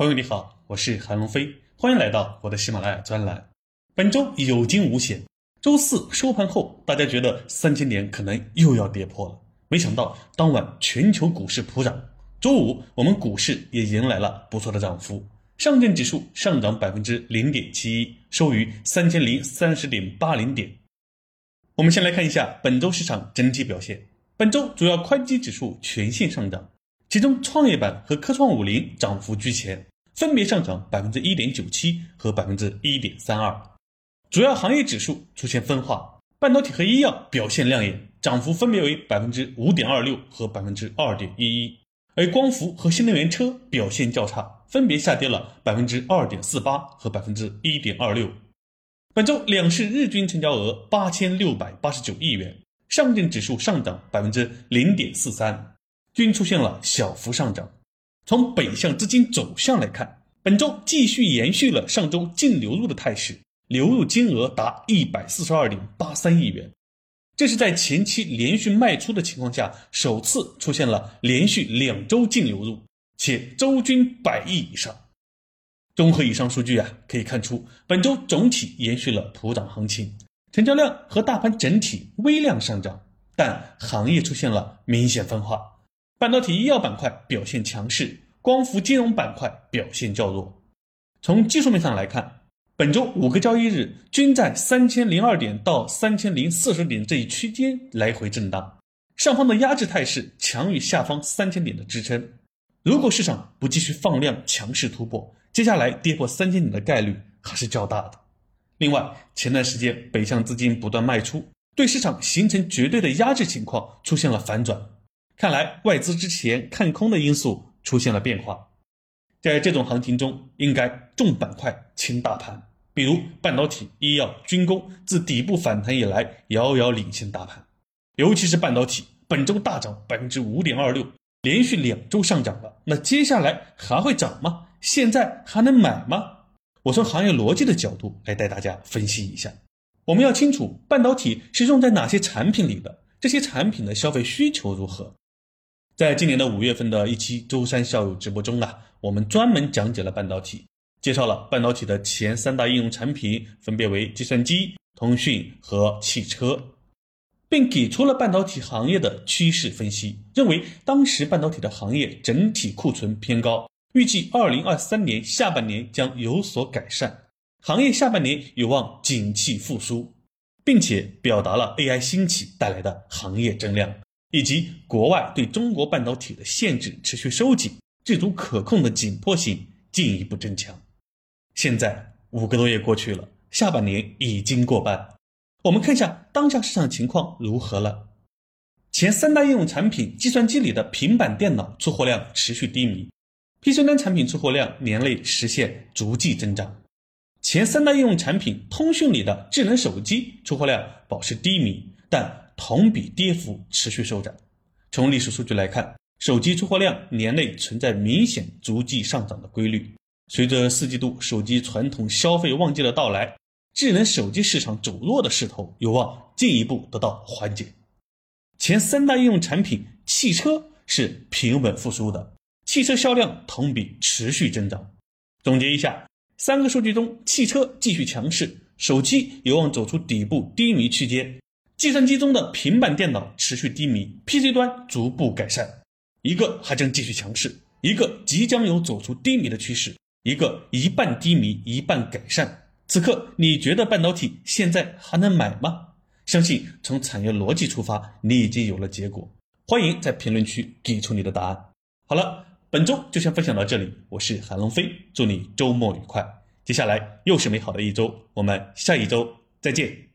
朋友你好，我是韩龙飞，欢迎来到我的喜马拉雅专栏。本周有惊无险，周四收盘后，大家觉得三千点可能又要跌破了，没想到当晚全球股市普涨。周五我们股市也迎来了不错的涨幅，上证指数上涨百分之零点七一，收于三千零三十点八零点。我们先来看一下本周市场整体表现，本周主要宽基指数全线上涨。其中，创业板和科创五零涨幅居前，分别上涨百分之一点九七和百分之一点三二。主要行业指数出现分化，半导体和医药表现亮眼，涨幅分别为百分之五点二六和百分之二点一一。而光伏和新能源车表现较差，分别下跌了百分之二点四八和百分之一点二六。本周两市日均成交额八千六百八十九亿元，上证指数上涨百分之零点四三。均出现了小幅上涨。从北向资金走向来看，本周继续延续了上周净流入的态势，流入金额达一百四十二点八三亿元，这是在前期连续卖出的情况下，首次出现了连续两周净流入，且周均百亿以上。综合以上数据啊，可以看出本周总体延续了普涨行情，成交量和大盘整体微量上涨，但行业出现了明显分化。半导体、医药板块表现强势，光伏、金融板块表现较弱。从技术面上来看，本周五个交易日均在三千零二点到三千零四十点这一区间来回震荡，上方的压制态势强于下方三千点的支撑。如果市场不继续放量强势突破，接下来跌破三千点的概率还是较大的。另外，前段时间北向资金不断卖出，对市场形成绝对的压制情况出现了反转。看来外资之前看空的因素出现了变化，在这种行情中，应该重板块轻大盘，比如半导体、医药、军工，自底部反弹以来遥遥领先大盘，尤其是半导体，本周大涨百分之五点二六，连续两周上涨了。那接下来还会涨吗？现在还能买吗？我从行业逻辑的角度来带大家分析一下。我们要清楚半导体是用在哪些产品里的，这些产品的消费需求如何。在今年的五月份的一期舟山校友直播中啊，我们专门讲解了半导体，介绍了半导体的前三大应用产品，分别为计算机、通讯和汽车，并给出了半导体行业的趋势分析，认为当时半导体的行业整体库存偏高，预计二零二三年下半年将有所改善，行业下半年有望景气复苏，并且表达了 AI 兴起带来的行业增量。以及国外对中国半导体的限制持续收紧，这种可控的紧迫性进一步增强。现在五个多月过去了，下半年已经过半，我们看一下当下市场情况如何了。前三大应用产品，计算机里的平板电脑出货量持续低迷，PC 端产品出货量年内实现逐季增长。前三大应用产品，通讯里的智能手机出货量保持低迷，但。同比跌幅持续收窄。从历史数据来看，手机出货量年内存在明显逐季上涨的规律。随着四季度手机传统消费旺季的到来，智能手机市场走弱的势头有望进一步得到缓解。前三大应用产品，汽车是平稳复苏的，汽车销量同比持续增长。总结一下，三个数据中，汽车继续强势，手机有望走出底部低迷区间。计算机中的平板电脑持续低迷，PC 端逐步改善，一个还将继续强势，一个即将有走出低迷的趋势，一个一半低迷一半改善。此刻你觉得半导体现在还能买吗？相信从产业逻辑出发，你已经有了结果。欢迎在评论区给出你的答案。好了，本周就先分享到这里，我是韩龙飞，祝你周末愉快。接下来又是美好的一周，我们下一周再见。